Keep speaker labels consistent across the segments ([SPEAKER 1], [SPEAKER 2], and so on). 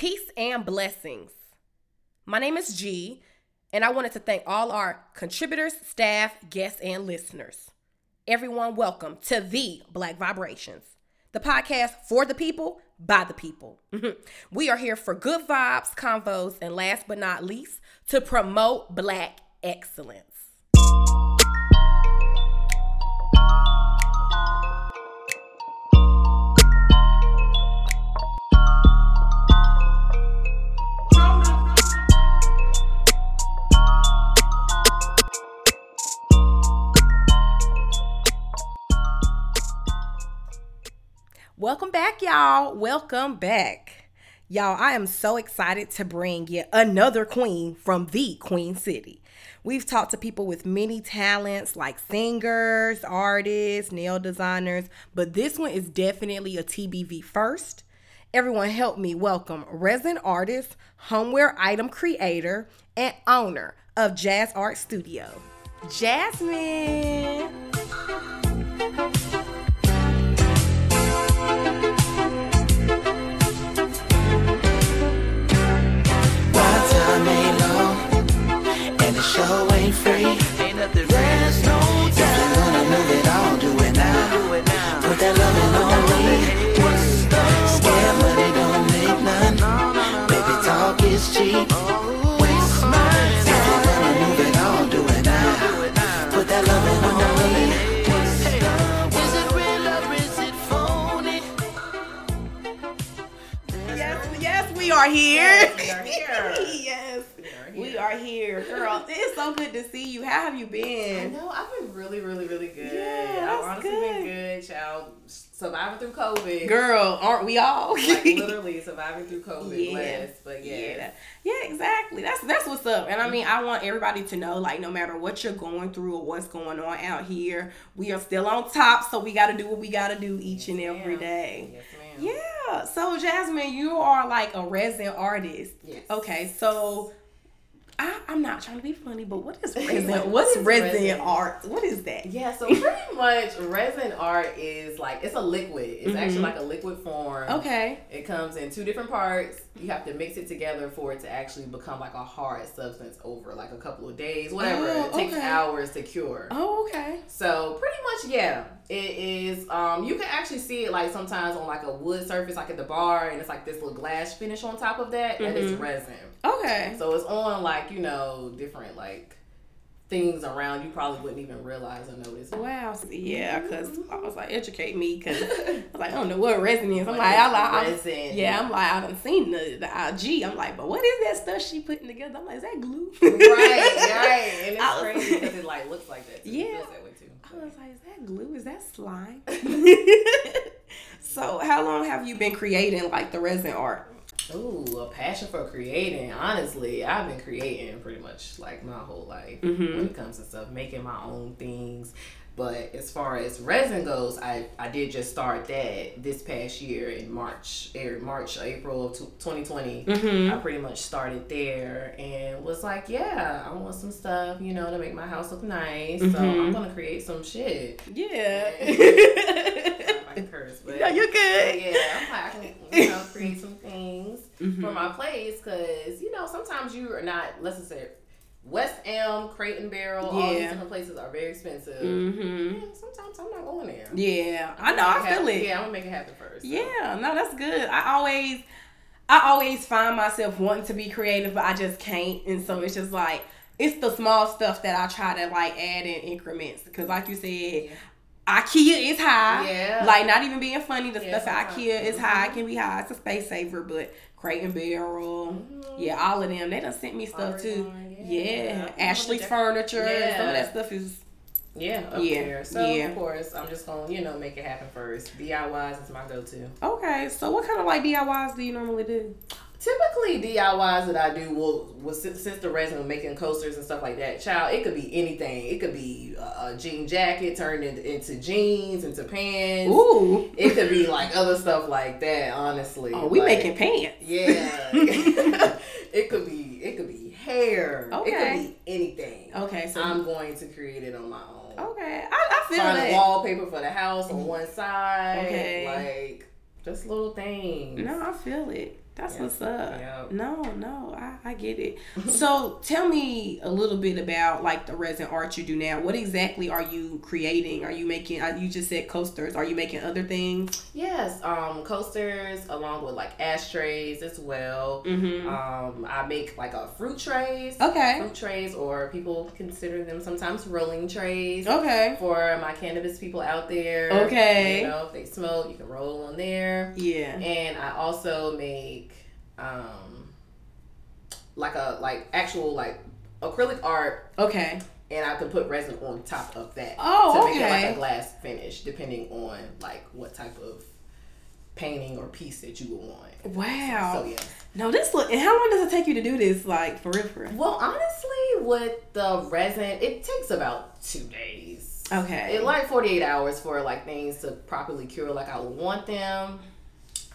[SPEAKER 1] Peace and blessings. My name is G, and I wanted to thank all our contributors, staff, guests, and listeners. Everyone, welcome to the Black Vibrations, the podcast for the people, by the people. we are here for good vibes, convos, and last but not least, to promote Black excellence. Welcome back, y'all. Welcome back. Y'all, I am so excited to bring you another queen from the Queen City. We've talked to people with many talents like singers, artists, nail designers, but this one is definitely a TBV first. Everyone help me welcome resident artist, homeware item creator, and owner of JazArt Studio,
[SPEAKER 2] Jasmyn. Ain't free. Ain't nothing. If you wanna it all, do it now. Put that on me. Scared money don't make none. Baby, talk is cheap.
[SPEAKER 1] See you. How have you
[SPEAKER 3] I
[SPEAKER 1] been?
[SPEAKER 3] know I've been really, really, really good.
[SPEAKER 1] Yeah,
[SPEAKER 3] I've honestly
[SPEAKER 1] good.
[SPEAKER 3] been good, child. Surviving through COVID.
[SPEAKER 1] Girl, aren't we all?
[SPEAKER 3] Like literally surviving through COVID.
[SPEAKER 1] Yeah.
[SPEAKER 3] Blessed, but
[SPEAKER 1] Yeah,
[SPEAKER 3] yeah.
[SPEAKER 1] yeah, exactly. That's that's what's up. And I mean, I want everybody to know, like, no matter what you're going through or what's going on out here, we are still on top. So we got to do what we got to do each and every
[SPEAKER 3] Ma'am.
[SPEAKER 1] day.
[SPEAKER 3] Yes, ma'am.
[SPEAKER 1] Yeah. So Jasmyn, you are like a resident artist.
[SPEAKER 3] Yes.
[SPEAKER 1] Okay. So I, I'm not trying to be funny, but what is
[SPEAKER 3] resin?
[SPEAKER 1] What's
[SPEAKER 3] resin,
[SPEAKER 1] resident? art? What is that?
[SPEAKER 3] Yeah, so pretty much resin art is like it's a liquid. It's actually
[SPEAKER 1] Mhm.
[SPEAKER 3] like a liquid form.
[SPEAKER 1] Okay.
[SPEAKER 3] It comes in two different parts. You have to mix it together for it to actually become like a hard substance over like a couple of days, whatever.
[SPEAKER 1] Oh,
[SPEAKER 3] it takes
[SPEAKER 1] okay.
[SPEAKER 3] hours to cure.
[SPEAKER 1] Oh, okay.
[SPEAKER 3] So pretty much, yeah, it is. Um, you can actually see it like sometimes on like a wood surface, like at the bar, and it's like this little glass finish on top of that. That is
[SPEAKER 1] Mhm.
[SPEAKER 3] resin.
[SPEAKER 1] Okay.
[SPEAKER 3] So it's on like you know different like things around. You probably wouldn't even realize or notice.
[SPEAKER 1] Wow. Yeah, because mm-hmm. I was like, educate me, because I was like, I don't know what resin is. I'm like, I like, I'm- yeah, I'm like, I haven't seen the, the IG. I'm like, but what is that stuff she putting together? I'm like, is that glue?
[SPEAKER 3] right, right, and it's
[SPEAKER 1] was-
[SPEAKER 3] crazy because it like looks like that. Too.
[SPEAKER 1] Yeah.
[SPEAKER 3] that way too.
[SPEAKER 1] I was like, is that glue? Is that slime? so, how long have you been creating like the resin art?
[SPEAKER 3] Ooh, a passion for creating. Honestly, I've been creating pretty much like my whole life
[SPEAKER 1] Mhm.
[SPEAKER 3] when it comes to stuff, making my own things. But as far as resin goes, I, I did just start that this past year in March, er, March, April of 2020.
[SPEAKER 1] Mm-hmm.
[SPEAKER 3] I pretty much started there and was like, yeah, I want some stuff, you know, to make my house look nice. So
[SPEAKER 1] Mhm.
[SPEAKER 3] I'm gonna create some shit.
[SPEAKER 1] Yeah.
[SPEAKER 3] Can curse, but
[SPEAKER 1] no, you're good.
[SPEAKER 3] yeah, I'm like, I can, you know, create some things
[SPEAKER 1] Mhm.
[SPEAKER 3] for my place because you know sometimes you are not necessary. West Elm, Crate and Barrel, all these different places are very expensive.
[SPEAKER 1] Mm-hmm.
[SPEAKER 3] Yeah, sometimes I'm not going there.
[SPEAKER 1] Yeah, I know. I feel it.
[SPEAKER 3] Yeah, I'm gonna make it happen first. so.
[SPEAKER 1] Yeah, no, that's good. I always, I always find myself wanting to be creative, but I just can't, and so it's just like it's the small stuff that I try to like add in increments. Because, like you said, IKEA is high.
[SPEAKER 3] Yeah.
[SPEAKER 1] Like not even being funny, the
[SPEAKER 3] Yeah,
[SPEAKER 1] stuff at. IKEA is high. It can be high. It's a space saver, but Crate and Barrel, mm-hmm. yeah, all of them. They done sent me stuff too.
[SPEAKER 3] Artisan,
[SPEAKER 1] Yeah,
[SPEAKER 3] yeah.
[SPEAKER 1] Ashley's furniture. Yeah. Some of that stuff is
[SPEAKER 3] Yeah, up
[SPEAKER 1] Yeah,
[SPEAKER 3] there. So
[SPEAKER 1] yeah.
[SPEAKER 3] of course, I'm just gonna you know make it happen first. DIYs is my go-to.
[SPEAKER 1] okay. So, what kind of like DIYs do you normally do?
[SPEAKER 3] Typically, DIYs that I do will, will since, the resin making coasters and stuff like that. Child, it could be anything. It could be a, a jean jacket turned into, into jeans, into pants.
[SPEAKER 1] Ooh,
[SPEAKER 3] It could be like other stuff like that. Honestly,
[SPEAKER 1] oh, we
[SPEAKER 3] Like,
[SPEAKER 1] making pants.
[SPEAKER 3] Yeah, it could be. It could be hair.
[SPEAKER 1] Okay.
[SPEAKER 3] It could be anything.
[SPEAKER 1] Okay, so
[SPEAKER 3] I'm going to create it on my own.
[SPEAKER 1] okay, I, I feel it.
[SPEAKER 3] Find
[SPEAKER 1] that.
[SPEAKER 3] wallpaper for the house on mm-hmm. one side.
[SPEAKER 1] Okay.
[SPEAKER 3] Like just little things.
[SPEAKER 1] No, I feel it. That's
[SPEAKER 3] Yeah.
[SPEAKER 1] what's up.
[SPEAKER 3] Yep.
[SPEAKER 1] No, no, I, I get it. so tell me a little bit about like the resin art you do now. What exactly are you creating? Are you making? uh, You just said coasters. Are you making other things?
[SPEAKER 3] Yes, um, coasters along with like ashtrays as well.
[SPEAKER 1] Mm-hmm.
[SPEAKER 3] Um, I make like a fruit trays.
[SPEAKER 1] Okay.
[SPEAKER 3] Fruit trays, or people consider them sometimes rolling trays.
[SPEAKER 1] Okay.
[SPEAKER 3] For my cannabis people out there.
[SPEAKER 1] Okay.
[SPEAKER 3] You know, if they smoke, you can roll on there.
[SPEAKER 1] Yeah.
[SPEAKER 3] And I also make um like a like actual like acrylic art
[SPEAKER 1] Okay.
[SPEAKER 3] And I can put resin on top of that
[SPEAKER 1] Oh,
[SPEAKER 3] to make it like a glass finish, depending on like what type of painting or piece that you would want.
[SPEAKER 1] Wow.
[SPEAKER 3] So yeah.
[SPEAKER 1] No, this look. And how long does it take you to do this? Like for real, for real?
[SPEAKER 3] Well, honestly, with the resin, it takes about two days.
[SPEAKER 1] Okay.
[SPEAKER 3] It like forty eight hours for like things to properly cure like I want them.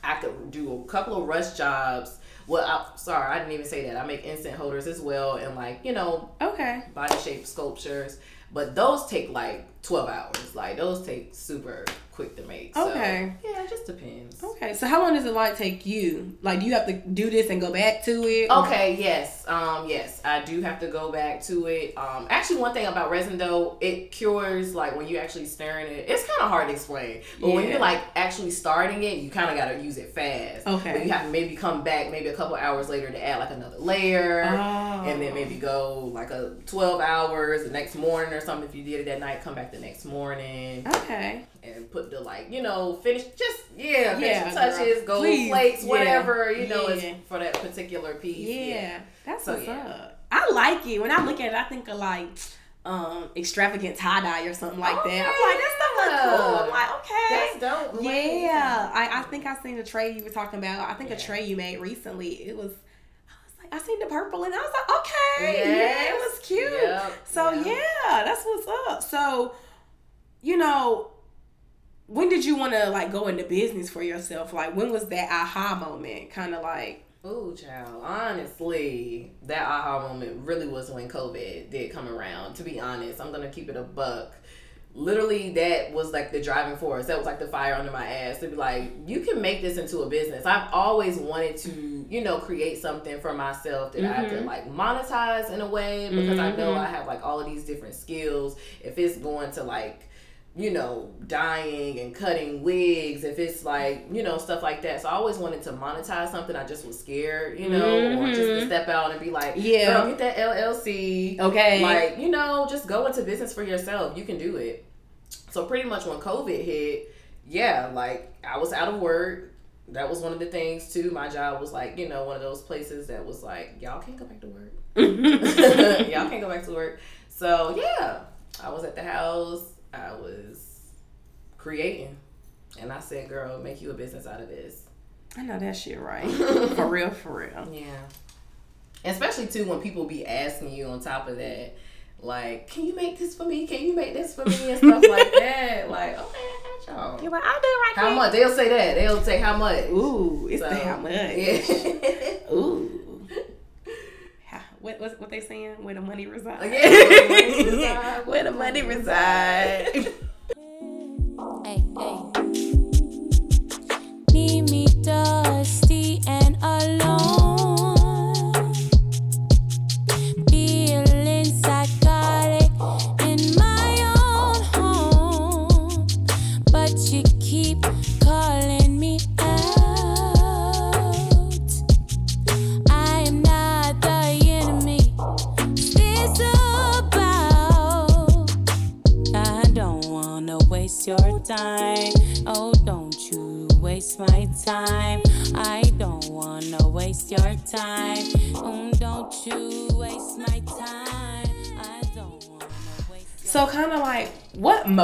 [SPEAKER 3] I could do a couple of rush jobs. Well, I, sorry, I didn't even say that. I make instant holders as well, and like you know,
[SPEAKER 1] okay.
[SPEAKER 3] body shape sculptures. But those take like twelve hours. Like those take super quick to make. So,
[SPEAKER 1] Okay.
[SPEAKER 3] Yeah, it just depends.
[SPEAKER 1] Okay. So how long does it like take you? Like, do you have to do this and go back to it? or-
[SPEAKER 3] Okay, yes. Um, yes, I do have to go back to it. Um, actually, one thing about resin though, it cures like when you actually stirring it. It's kind of hard to explain, but when you're like actually starting it, you kind of got to use it fast.
[SPEAKER 1] Okay.
[SPEAKER 3] But you have to maybe come back maybe a couple hours later to add like another layer,
[SPEAKER 1] Oh.
[SPEAKER 3] and then maybe go like a twelve hours the next morning or something. If you did it that night, come back the next morning
[SPEAKER 1] Okay.
[SPEAKER 3] and put the like you know finish just yeah,
[SPEAKER 1] Yeah,
[SPEAKER 3] touches,
[SPEAKER 1] girl.
[SPEAKER 3] gold
[SPEAKER 1] Please.
[SPEAKER 3] flakes,
[SPEAKER 1] Yeah.
[SPEAKER 3] whatever you know
[SPEAKER 1] Yeah.
[SPEAKER 3] is for that particular piece.
[SPEAKER 1] Yeah, that's
[SPEAKER 3] So,
[SPEAKER 1] what's
[SPEAKER 3] yeah.
[SPEAKER 1] up. I like it. When I look at it, I think of like um extravagant tie dye or something like that. I'm like, that stuff look cool. I'm like, okay.
[SPEAKER 3] That's dope.
[SPEAKER 1] Yeah, I, I think I seen the tray you were talking about. I think a tray you made recently. It was, I was like, I seen the purple and I was like, okay, yeah, it was cute.
[SPEAKER 3] Yep,
[SPEAKER 1] So
[SPEAKER 3] yeah.
[SPEAKER 1] yeah, that's what's up. So, you know, when did you want to like go into business for yourself? Like, when was that aha moment? Kind of like,
[SPEAKER 3] Ooh, child. Honestly, that aha moment really was when COVID did come around. To be honest, I'm gonna keep it a buck. Literally, that was like the driving force. That was like the fire under my ass to be like, you can make this into a business. I've always wanted to, you know, create something for myself that I could mm-hmm. like monetize in a way because I know mm-hmm. I have like all of these different skills. If it's going to like you know, dyeing and cutting wigs, if it's like, you know, stuff like that. So I always wanted to monetize something. I just was scared, you know, or just to mm-hmm. step out and be like,
[SPEAKER 1] Yeah.
[SPEAKER 3] girl, get that LLC.
[SPEAKER 1] okay,
[SPEAKER 3] Like, you know, just go into business for yourself. You can do it. So pretty much when COVID hit, yeah, like I was out of work. That was one of the things too. My job was like, you know, one of those places that was like, y'all can't go back to work. y'all can't go back to work. So yeah, I was at the house. I was creating, and I said, "Girl, make you a business out of this."
[SPEAKER 1] I know that shit right. for real, for real.
[SPEAKER 3] Yeah, especially too when people be asking you on top of that, like, "Can you make this for me? Can you make this for me?" and stuff like that. Like, okay, I got y'all.
[SPEAKER 1] You're like, I'll do it right
[SPEAKER 3] How much? They'll say that. They'll say how much.
[SPEAKER 1] Ooh, it's
[SPEAKER 3] So,
[SPEAKER 1] the how much.
[SPEAKER 3] Yeah.
[SPEAKER 1] Ooh. Ha- What, what what they saying? Where the money resides?
[SPEAKER 3] Where the money reside,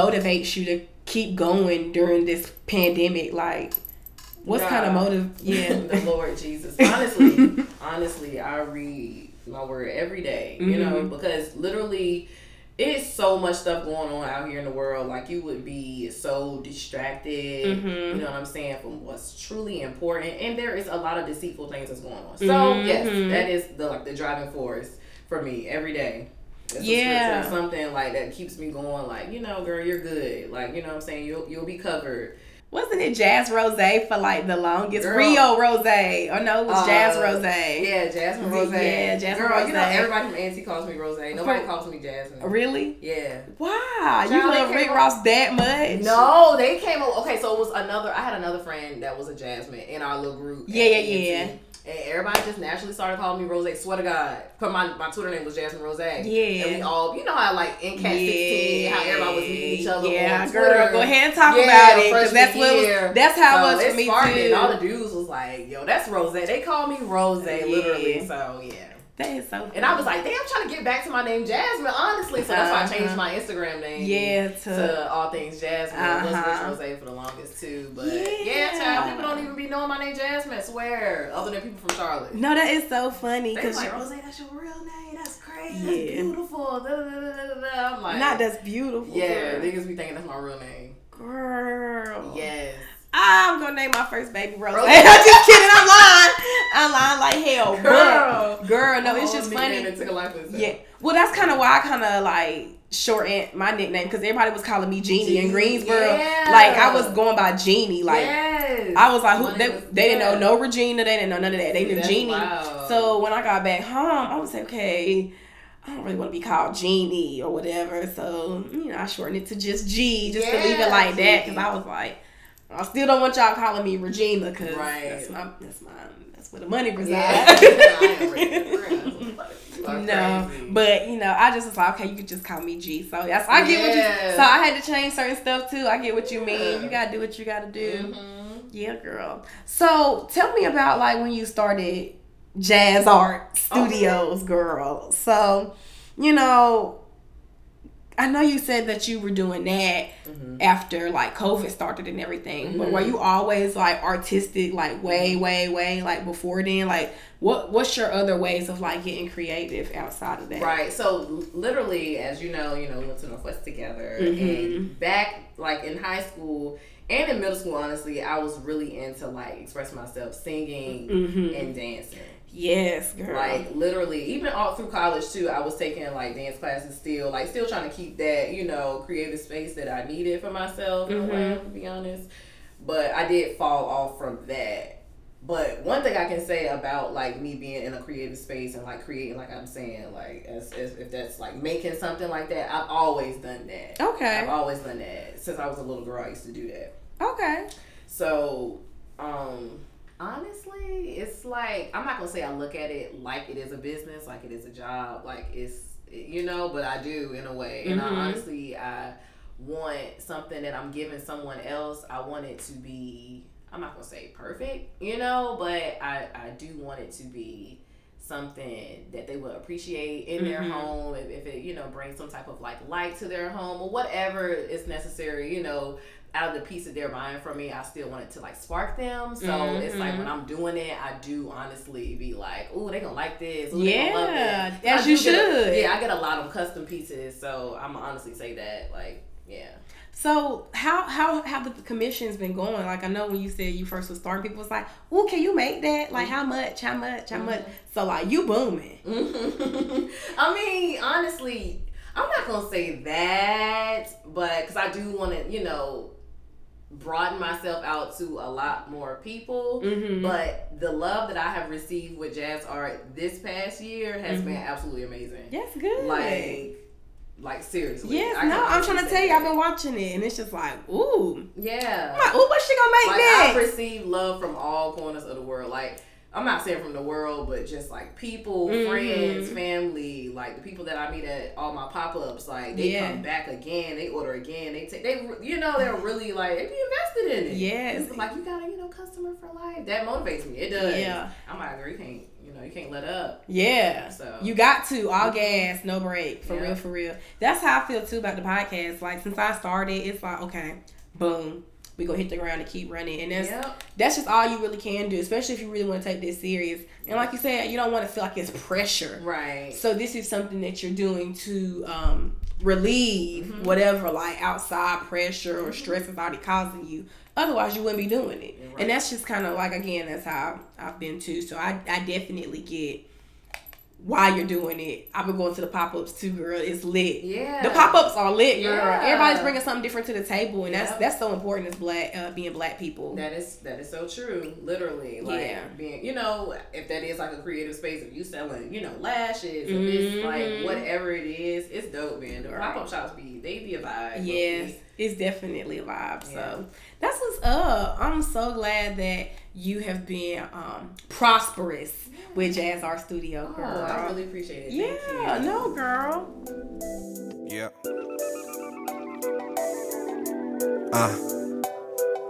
[SPEAKER 1] motivates you to keep going during this pandemic? Like, what's kind of motive? Yeah.
[SPEAKER 3] the Lord Jesus. Honestly, honestly, I read my word every day, you know,
[SPEAKER 1] Mm-hmm.
[SPEAKER 3] because literally it's so much stuff going on out here in the world. Like you would be so distracted,
[SPEAKER 1] Mm-hmm.
[SPEAKER 3] you know what I'm saying, from what's truly important. And there is a lot of deceitful things that's going on. So
[SPEAKER 1] Mhm.
[SPEAKER 3] yes, that is the like the driving force for me every day. It's
[SPEAKER 1] Yeah.
[SPEAKER 3] something like that keeps me going. Like you know, girl, you're good. Like you know, what I'm saying you'll you'll be covered.
[SPEAKER 1] Wasn't it Jazz Rose for like the longest?
[SPEAKER 3] Girl.
[SPEAKER 1] Rio Rose. Or no, it was Jazz
[SPEAKER 3] Uh,
[SPEAKER 1] Rose.
[SPEAKER 3] Yeah, Jasmyn Rose.
[SPEAKER 1] Yeah, Jasmyn Rose.
[SPEAKER 3] Girl, you know everybody from Auntie calls me Rose. Nobody calls me Jasmyn.
[SPEAKER 1] Really?
[SPEAKER 3] Yeah.
[SPEAKER 1] Wow. You love Rick Ross that much?
[SPEAKER 3] No, they came over. Okay, so it was another. I had another friend that was a Jasmine in our little group.
[SPEAKER 1] Yeah, yeah, yeah.
[SPEAKER 3] And everybody just naturally started calling me Rose. Swear to God, cause my, my Twitter name was Jasmyn Rose.
[SPEAKER 1] Yeah.
[SPEAKER 3] and we all, you know how like in Cat sixteen, how everybody was meeting each other.
[SPEAKER 1] Yeah,
[SPEAKER 3] on Twitter.
[SPEAKER 1] girl, go ahead and talk
[SPEAKER 3] Yeah,
[SPEAKER 1] about it. Cause that's what it was, that's how it
[SPEAKER 3] So
[SPEAKER 1] was for me too.
[SPEAKER 3] And all the dudes was like, "Yo, that's Rose." They call me Rose, literally.
[SPEAKER 1] Yeah.
[SPEAKER 3] So yeah.
[SPEAKER 1] That is so.
[SPEAKER 3] And I was like, damn, I'm trying to get back to my name Jasmyn, honestly. So that's why I changed
[SPEAKER 1] Uh-huh.
[SPEAKER 3] my Instagram name.
[SPEAKER 1] Yeah, to-
[SPEAKER 3] to all things Jasmyn. It was
[SPEAKER 1] Uh-huh.
[SPEAKER 3] Rich Rose for the longest too. But
[SPEAKER 1] Yeah.
[SPEAKER 3] yeah, child, people don't even be knowing my name Jasmyn, I swear. Other than people from Charlotte.
[SPEAKER 1] no, that is so funny because
[SPEAKER 3] like, Rose, that's your real name. That's crazy.
[SPEAKER 1] Yeah.
[SPEAKER 3] That's beautiful. Da, da, da, da, da, da. I'm like,
[SPEAKER 1] not that's beautiful.
[SPEAKER 3] Yeah,
[SPEAKER 1] girl.
[SPEAKER 3] niggas be thinking that's my real name.
[SPEAKER 1] girl.
[SPEAKER 3] Yes.
[SPEAKER 1] I'm gonna name my first baby Rose. I'm just kidding. I'm lying. I'm lying like hell.
[SPEAKER 3] Girl.
[SPEAKER 1] But girl, no, it's just funny.
[SPEAKER 3] that took a life of.
[SPEAKER 1] Yeah. Well, that's kind of why I kind of like shortened my nickname because everybody was calling me Jeannie in Greensboro.
[SPEAKER 3] yeah.
[SPEAKER 1] Like I was going by Jeannie. Like
[SPEAKER 3] yes.
[SPEAKER 1] I was like, who? They,
[SPEAKER 3] was-
[SPEAKER 1] they didn't know no Regina. They didn't know none of that. They knew
[SPEAKER 3] That's
[SPEAKER 1] Jeannie.
[SPEAKER 3] wild.
[SPEAKER 1] So when I got back home, I was like, okay. I don't really want to be called Jeannie or whatever, so you know I shortened it to just G, just to leave it
[SPEAKER 3] Yeah,
[SPEAKER 1] like that, because I was like, I still don't want y'all calling me Regina, because
[SPEAKER 3] Right.
[SPEAKER 1] that's my that's my that's where the money resides.
[SPEAKER 3] Yeah. I am Regina. You are
[SPEAKER 1] No,
[SPEAKER 3] crazy.
[SPEAKER 1] but you know, I just was like, okay, you could just call me G. So that's I get what you. So I had to change certain stuff too. I get what you mean.
[SPEAKER 3] Yeah.
[SPEAKER 1] You gotta do what you gotta do.
[SPEAKER 3] Mhm.
[SPEAKER 1] Yeah, girl. So tell me about like when you started JazArt Studios, girl. So, you know, I know you said that you were doing that
[SPEAKER 3] Mm-hmm.
[SPEAKER 1] after like COVID started and everything, but were you always like artistic, like way, way, way, like before then? Like, what what's your other ways of like getting creative outside of that?
[SPEAKER 3] Right. So literally, as you know, you know, we went to Northwest together,
[SPEAKER 1] Mhm.
[SPEAKER 3] and back like in high school and in middle school, honestly, I was really into like expressing myself, singing
[SPEAKER 1] Mhm.
[SPEAKER 3] and dancing.
[SPEAKER 1] Yes, girl.
[SPEAKER 3] Like literally, even all through college too, I was taking like dance classes still, like still trying to keep that, you know, creative space that I needed for myself, in a way, to be honest. But I did fall off from that. But one thing I can say about like me being in a creative space and like creating, like I'm saying, like as, as if that's like making something like that, I've always done that.
[SPEAKER 1] okay.
[SPEAKER 3] I've always done that since I was a little girl. I used to do that.
[SPEAKER 1] Okay.
[SPEAKER 3] So, um, honestly, it's like I'm not gonna say I look at it like it is a business, like it is a job, like it's you know, but I do in a way. And I
[SPEAKER 1] Mhm.
[SPEAKER 3] honestly, I want something that I'm giving someone else. I want it to be. I'm not gonna say perfect, you know, but I I do want it to be something that they will appreciate in their
[SPEAKER 1] Mhm.
[SPEAKER 3] home if, if it you know brings some type of like light to their home or whatever is necessary you know out of the piece that they're buying from me, I still want it to like spark them. So it's like when mm-hmm. I'm doing it, I do honestly be like, "Oh, they gonna like this. Ooh, they gonna love
[SPEAKER 1] Yeah,
[SPEAKER 3] this."
[SPEAKER 1] as you
[SPEAKER 3] get a-
[SPEAKER 1] should.
[SPEAKER 3] yeah, I get a lot of custom pieces, so I'm gonna honestly say that, like, yeah.
[SPEAKER 1] So how how have the commissions been going? Like I know when you said you first was starting, people was like, "Oh, can you make that? Like how much? How much? How much?" Mm-hmm. So like you booming.
[SPEAKER 3] I mean, honestly, I'm not gonna say that, but because I do want to, you know, broaden myself out to a lot more people.
[SPEAKER 1] Mm-hmm.
[SPEAKER 3] But the love that I have received with jazz art this past year has
[SPEAKER 1] Mhm.
[SPEAKER 3] been absolutely amazing.
[SPEAKER 1] That's good.
[SPEAKER 3] Like, like seriously.
[SPEAKER 1] yes,
[SPEAKER 3] I
[SPEAKER 1] no, I'm trying to tell you, I've been watching it, and it's just like, ooh,
[SPEAKER 3] Yeah.
[SPEAKER 1] I'm like, ooh, what's she gonna make
[SPEAKER 3] like I've received love from all corners of the world. Like I'm not saying from the world, but just like people,
[SPEAKER 1] Mhm.
[SPEAKER 3] friends, family, like the people that I meet at all my pop ups. Like they
[SPEAKER 1] Yeah.
[SPEAKER 3] come back again, they order again, they take they you know they're really like they be invested in it.
[SPEAKER 1] Yes.
[SPEAKER 3] It's like you got a you know customer for life. That motivates me. It does.
[SPEAKER 1] Yeah.
[SPEAKER 3] I'm like, girl, you can't you know you can't let up.
[SPEAKER 1] Yeah.
[SPEAKER 3] So
[SPEAKER 1] You got to all gas, no break, for
[SPEAKER 3] Yeah.
[SPEAKER 1] real, for real. That's how I feel too about the podcast. Like since I started, it's like okay, boom, we gonna hit the ground and keep running, and that's
[SPEAKER 3] Yep.
[SPEAKER 1] that's just all you really can do, especially if you really want to take this serious. And like you said, you don't want to feel like it's pressure.
[SPEAKER 3] Right.
[SPEAKER 1] So this is something that you're doing to um, relieve
[SPEAKER 3] Mm-hmm.
[SPEAKER 1] whatever like outside pressure or stress is already causing you. Otherwise, you wouldn't be doing it.
[SPEAKER 3] Right.
[SPEAKER 1] And that's just kind of like again, that's how I've been too. So I I definitely get while you're doing it. I've been going to the pop ups too, girl. It's lit.
[SPEAKER 3] Yeah.
[SPEAKER 1] The pop ups are lit, girl.
[SPEAKER 3] Yeah.
[SPEAKER 1] Everybody's bringing something different to the table, and that's
[SPEAKER 3] Yep.
[SPEAKER 1] that's so important as black uh, being black people.
[SPEAKER 3] That is that is so true. Literally, like
[SPEAKER 1] Yeah.
[SPEAKER 3] being, you know, if that is like a creative space, if you selling, you know, lashes, if it's
[SPEAKER 1] Mhm.
[SPEAKER 3] like whatever it is, it's dope, man. The
[SPEAKER 1] Right.
[SPEAKER 3] pop up shops be they be a vibe.
[SPEAKER 1] Yes,
[SPEAKER 3] low-key.
[SPEAKER 1] It's definitely a vibe.
[SPEAKER 3] Yeah.
[SPEAKER 1] So that's what's up. I'm so glad that you have been um, prosperous with JazArt Studio,
[SPEAKER 3] Oh. I really appreciate it.
[SPEAKER 1] yeah,
[SPEAKER 3] Thank you.
[SPEAKER 1] no, girl.
[SPEAKER 4] Yeah. Uh.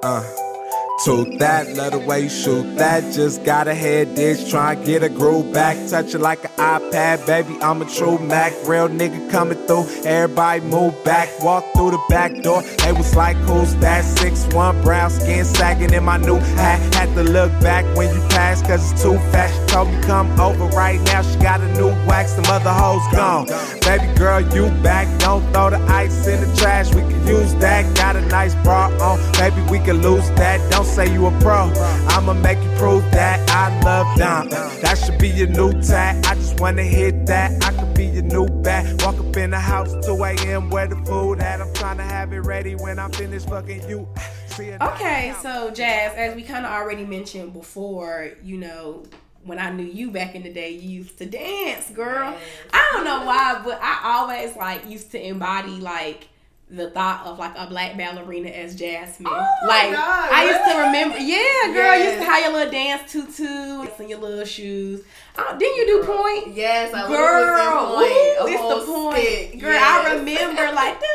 [SPEAKER 4] Uh. Toot that, love the way you shoot that. Just got a head dish, try and get a groove back. Touch it like an iPad, baby. I'm a true Mac. Real nigga coming through. Everybody move back, walk through the back door. They was like, who's that? Six one brown skin sagging in my new hat. Had to look back when you passed, cause it's too fast. She told me come over right now. She got a new wax, the mother hoes gone. Baby girl, you back. Don't throw the ice in the trash. We can use that. Got a nice bra on. Baby, we can lose that. Don't say you a pro. I'ma make you prove that I love Dom. That should be your new tag. I just wanna hit that. I could be your new bat. Walk up in the house 2 a.m. Where the food at? I'm trying to have it ready when I'm finished fucking you.
[SPEAKER 1] Okay, so Jazz, as we kind of already mentioned before, you know, when I knew you back in the day, you used to dance, girl. I don't know why, but I always like used to embody like the thought of like a black ballerina as Jasmyn.
[SPEAKER 3] Oh
[SPEAKER 1] like
[SPEAKER 3] God,
[SPEAKER 1] I used to remember, yeah, girl, you used to
[SPEAKER 3] Yes.
[SPEAKER 1] have your little dance tutu and your little shoes. Oh, didn't you do point?
[SPEAKER 3] Yes, I
[SPEAKER 1] Girl,
[SPEAKER 3] was in point.
[SPEAKER 1] the point.
[SPEAKER 3] stick.
[SPEAKER 1] Girl,
[SPEAKER 3] Yes.
[SPEAKER 1] I remember like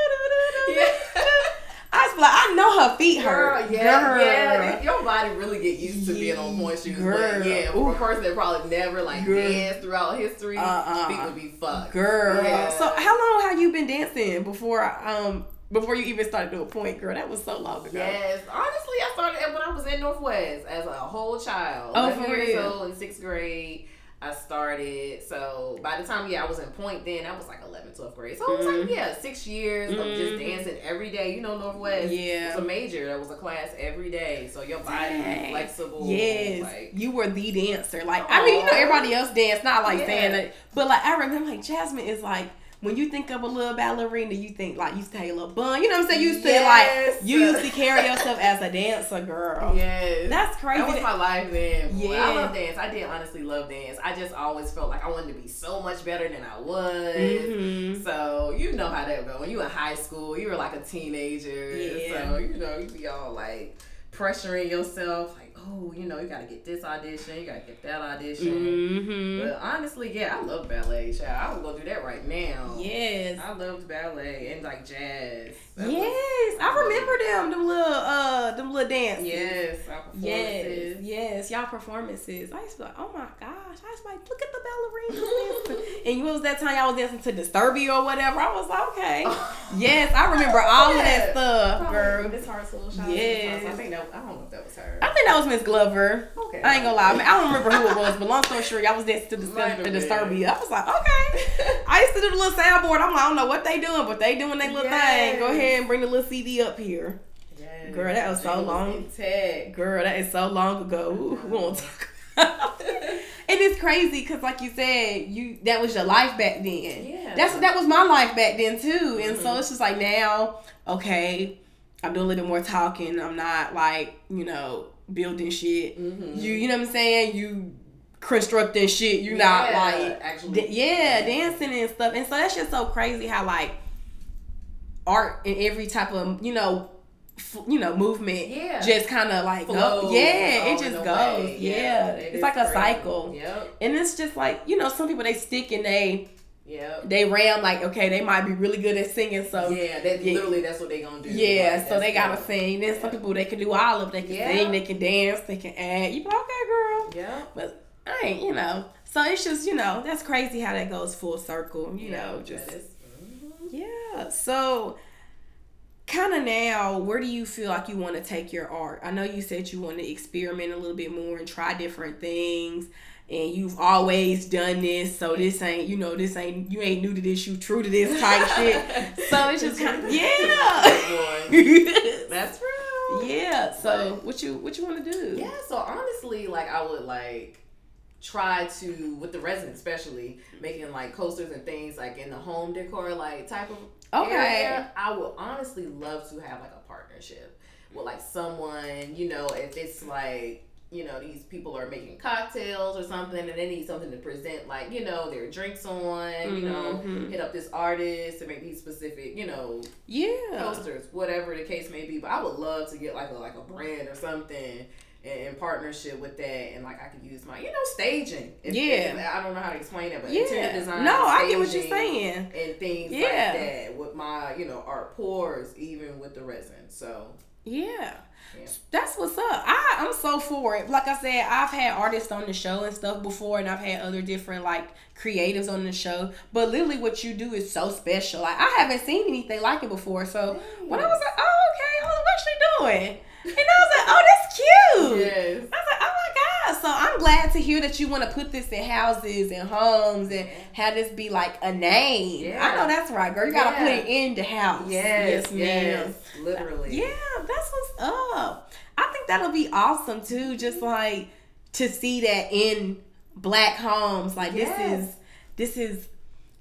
[SPEAKER 1] I like, I know her feet
[SPEAKER 3] Girl,
[SPEAKER 1] hurt.
[SPEAKER 3] yeah,
[SPEAKER 1] girl.
[SPEAKER 3] yeah. Your body really get used to being on point shoes.
[SPEAKER 1] Girl.
[SPEAKER 3] But yeah, for a person that probably never like
[SPEAKER 1] Girl.
[SPEAKER 3] danced throughout history,
[SPEAKER 1] Uh-uh.
[SPEAKER 3] feet would be fucked.
[SPEAKER 1] Girl.
[SPEAKER 3] Yeah.
[SPEAKER 1] So how long have you been dancing before um before you even started doing point, girl? That was so long ago.
[SPEAKER 3] Yes, honestly, I started when I was in Northwest as a whole child.
[SPEAKER 1] Oh,
[SPEAKER 3] 11
[SPEAKER 1] for
[SPEAKER 3] years
[SPEAKER 1] real?
[SPEAKER 3] old in sixth grade. I started. So by the time yeah, I was in point then, I was like 11, 12th grade. So it was like yeah, six years of just
[SPEAKER 1] Mhm.
[SPEAKER 3] dancing every day. You know, Northwest.
[SPEAKER 1] Yeah.
[SPEAKER 3] It's a major. There was a class every day. So your body
[SPEAKER 1] Dang.
[SPEAKER 3] flexible.
[SPEAKER 1] Yes,
[SPEAKER 3] Like,
[SPEAKER 1] you were the dancer. Like I mean, you know, everybody else dance, not like
[SPEAKER 3] Yeah.
[SPEAKER 1] saying that, but like I remember, like Jasmyn is like when you think of a little ballerina, you think like you used to have your little bun. You know what I'm saying? You used to
[SPEAKER 3] Yes.
[SPEAKER 1] like you used to carry yourself as a dancer, girl.
[SPEAKER 3] Yes.
[SPEAKER 1] That's crazy.
[SPEAKER 3] That was my life then.
[SPEAKER 1] Yeah.
[SPEAKER 3] I love dance. I did honestly love dance. I just always felt like I wanted to be so much better than I was.
[SPEAKER 1] Mhm.
[SPEAKER 3] So you know how that go. When you in high school, you were like a teenager.
[SPEAKER 1] Yeah.
[SPEAKER 3] So you know you be all like pressuring yourself, like oh you know you gotta get this audition, you gotta get that audition.
[SPEAKER 1] Mm-hmm.
[SPEAKER 3] But honestly, yeah, I love ballet. Child. I would go do that right now.
[SPEAKER 1] Yes.
[SPEAKER 3] I loved ballet and like jazz. That was-
[SPEAKER 1] Yes, I remember them, them little, uh, them little dances.
[SPEAKER 3] Yes. Our
[SPEAKER 1] Yes,
[SPEAKER 3] performances.
[SPEAKER 1] yes, y'all performances. I used to be like, oh my gosh. I was like, look at the ballerinas. and what was that time y'all was dancing to Disturbia or whatever? I was like, okay. yes, I remember all of that stuff,
[SPEAKER 3] Probably
[SPEAKER 1] girl.
[SPEAKER 3] Miss shout out to
[SPEAKER 1] Yes.
[SPEAKER 3] I think that I don't know if that was her.
[SPEAKER 1] I think that was Miss Glover.
[SPEAKER 3] Okay.
[SPEAKER 1] I ain't gonna lie. I, mean, I don't remember who it was, but long story short, y'all was dancing to the,
[SPEAKER 3] Might have
[SPEAKER 1] the
[SPEAKER 3] been.
[SPEAKER 1] Disturbia. I was like, okay. I used to do the little soundboard. I'm like, I don't know what they doing, but they doing their little thing. Go
[SPEAKER 3] Yes.
[SPEAKER 1] Ahead and bring the little CD up here.
[SPEAKER 3] Yes.
[SPEAKER 1] Girl, that was so long. Girl, that is so long ago. Ooh, we won't talk about it. And it's crazy because, like you said, you that was your life back then.
[SPEAKER 3] Yeah.
[SPEAKER 1] That's that was my life back then too. And so it's just like now, okay, I'm doing a little bit more talking. I'm not like you know building shit.
[SPEAKER 3] Mhm.
[SPEAKER 1] You you know what I'm saying? You constructing shit. You're not like
[SPEAKER 3] actually.
[SPEAKER 1] da- yeah dancing and stuff. And so that's just so crazy how like art and every type of you know. f- You know, movement
[SPEAKER 3] Yeah.
[SPEAKER 1] just kind of like go,
[SPEAKER 3] Flows
[SPEAKER 1] yeah, it just goes,
[SPEAKER 3] way.
[SPEAKER 1] yeah.
[SPEAKER 3] it
[SPEAKER 1] It's like a cycle,
[SPEAKER 3] Yep.
[SPEAKER 1] and it's just like you know, some people they stick and they
[SPEAKER 3] yeah.
[SPEAKER 1] they ram like okay, they might be really good at singing, so
[SPEAKER 3] yeah, that
[SPEAKER 1] yeah.
[SPEAKER 3] literally that's what they gonna do.
[SPEAKER 1] yeah,
[SPEAKER 3] Like,
[SPEAKER 1] so they gotta
[SPEAKER 3] what-
[SPEAKER 1] sing. Then some people they can do all of. They can
[SPEAKER 3] Yeah.
[SPEAKER 1] sing, they can dance, they can act. You be like, okay, girl,
[SPEAKER 3] Yeah.
[SPEAKER 1] but I ain't, you know. So it's just you know that's crazy how that goes full circle. You know, just
[SPEAKER 3] is-.
[SPEAKER 1] Yeah. So kind of now, where do you feel like you want to take your art? I know you said you want to experiment a little bit more and try different things. And you've always done this, so this ain't you know this ain't you ain't new to this, you true to this type shit. So it's just kind of yeah,
[SPEAKER 3] That's real.
[SPEAKER 1] yeah. So what you what you want to do?
[SPEAKER 3] Yeah, so honestly, like I would like try to with the resin especially making like coasters and things like in the home decor like type of
[SPEAKER 1] Okay.
[SPEAKER 3] area. I would honestly love to have like a partnership with like someone, you know, if it's like you know these people are making cocktails or something and they need something to present like you know their drinks on you know
[SPEAKER 1] Mhm.
[SPEAKER 3] hit up this artist to make these specific you know
[SPEAKER 1] Yeah.
[SPEAKER 3] posters, whatever the case may be. But I would love to get like a like a brand or something in, in partnership with that, and like I could use my you know staging. If-
[SPEAKER 1] Yeah.
[SPEAKER 3] if- I don't know how to explain it, but interior design.
[SPEAKER 1] No, I get what you're saying.
[SPEAKER 3] And things
[SPEAKER 1] Yeah.
[SPEAKER 3] like that with my you know art pours, even with the resin. So
[SPEAKER 1] Yeah.
[SPEAKER 3] Yeah.
[SPEAKER 1] That's what's up. I, I'm so for it. Like I said, I've had artists on the show and stuff before, and I've had other different like creatives on the show. But literally, what you do is so special. Like I haven't seen anything like it before. So when I was like, oh okay, oh, what's she doing? And I was like, oh, that's cute.
[SPEAKER 3] yes.
[SPEAKER 1] I was like, oh my God. So I'm glad to hear that you want to put this in houses and homes and have this be like a name.
[SPEAKER 3] Yeah.
[SPEAKER 1] I know that's right, girl. You got to put it in the house.
[SPEAKER 3] Yes,
[SPEAKER 1] ma'am.
[SPEAKER 3] yes, literally.
[SPEAKER 1] Yeah, that's what's up. I think that'll be awesome too. Just like to see that in black homes. Like
[SPEAKER 3] Yes.
[SPEAKER 1] this is this is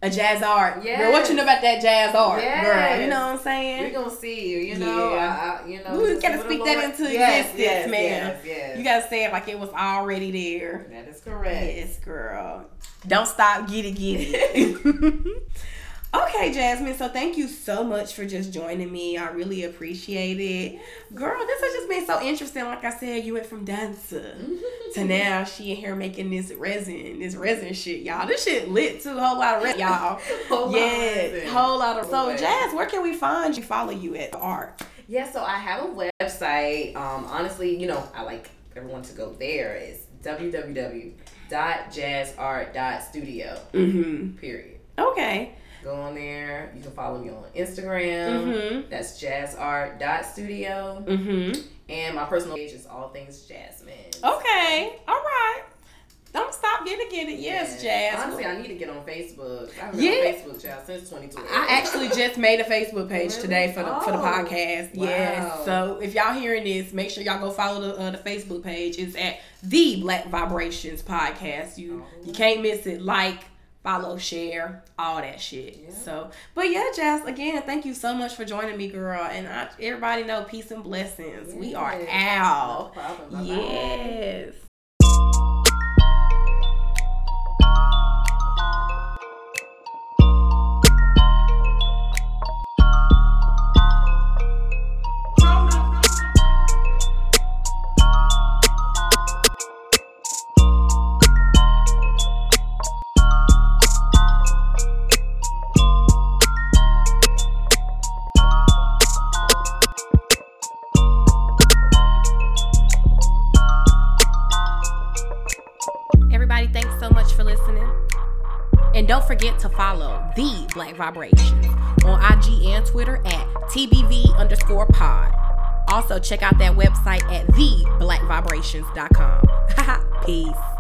[SPEAKER 1] a jazz art. Girl, what you know about that jazz art, girl? You know what I'm saying?
[SPEAKER 3] We're gonna see you, you know.
[SPEAKER 1] Yeah.
[SPEAKER 3] I, I, you know,
[SPEAKER 1] We gotta speak that into
[SPEAKER 3] Yes,
[SPEAKER 1] existence,
[SPEAKER 3] yes,
[SPEAKER 1] man.
[SPEAKER 3] Yes, yes.
[SPEAKER 1] You gotta say it like it was already there.
[SPEAKER 3] that is correct.
[SPEAKER 1] Yes, girl. Don't stop, get it, get it. Okay, Jasmyn. So thank you so much for just joining me. I really appreciate it. Girl, this has just been so interesting. Like I said, you went from dancer to now she in here making this resin, this resin shit, y'all. This shit lit too. Whole lot of resin, y'all.
[SPEAKER 3] Whole lot of
[SPEAKER 1] yeah, whole lot of. So. Jazz, where can we find you? Follow you at art.
[SPEAKER 3] Yeah, so I have a website. Um, honestly, you know, I like everyone to go there. It's www.jazzart.studio.
[SPEAKER 1] Mm-hmm.
[SPEAKER 3] Period.
[SPEAKER 1] Okay.
[SPEAKER 3] Go on there. You can follow me on Instagram.
[SPEAKER 1] Mm-hmm.
[SPEAKER 3] That's jazzart.studio.
[SPEAKER 1] Mm-hmm.
[SPEAKER 3] And my personal page is all things Jasmyn.
[SPEAKER 1] Okay. All right. Don't stop. getting it, get it. Yes, Jazz.
[SPEAKER 3] Honestly, I need to get on Facebook. I haven't
[SPEAKER 1] Yeah.
[SPEAKER 3] been on Facebook, child, since 2012.
[SPEAKER 1] I actually just made a Facebook page
[SPEAKER 3] Really?
[SPEAKER 1] today for the for the
[SPEAKER 3] Oh,
[SPEAKER 1] podcast. Yes.
[SPEAKER 3] wow.
[SPEAKER 1] So if y'all hearing this, make sure y'all go follow the uh, the Facebook page. It's at the Black Vibrations Podcast. You you can't miss it. Like, follow, share, all that shit.
[SPEAKER 3] Yeah.
[SPEAKER 1] So, but yeah, Jazz. Again, thank you so much for joining me, girl. And I, everybody know peace and blessings. We are out.
[SPEAKER 3] No problem.
[SPEAKER 1] Yes. So much for listening. And don't forget to follow the Black Vibrations on IG and Twitter at TBV underscore pod. Also, check out that website at theblackvibrations.com. Peace.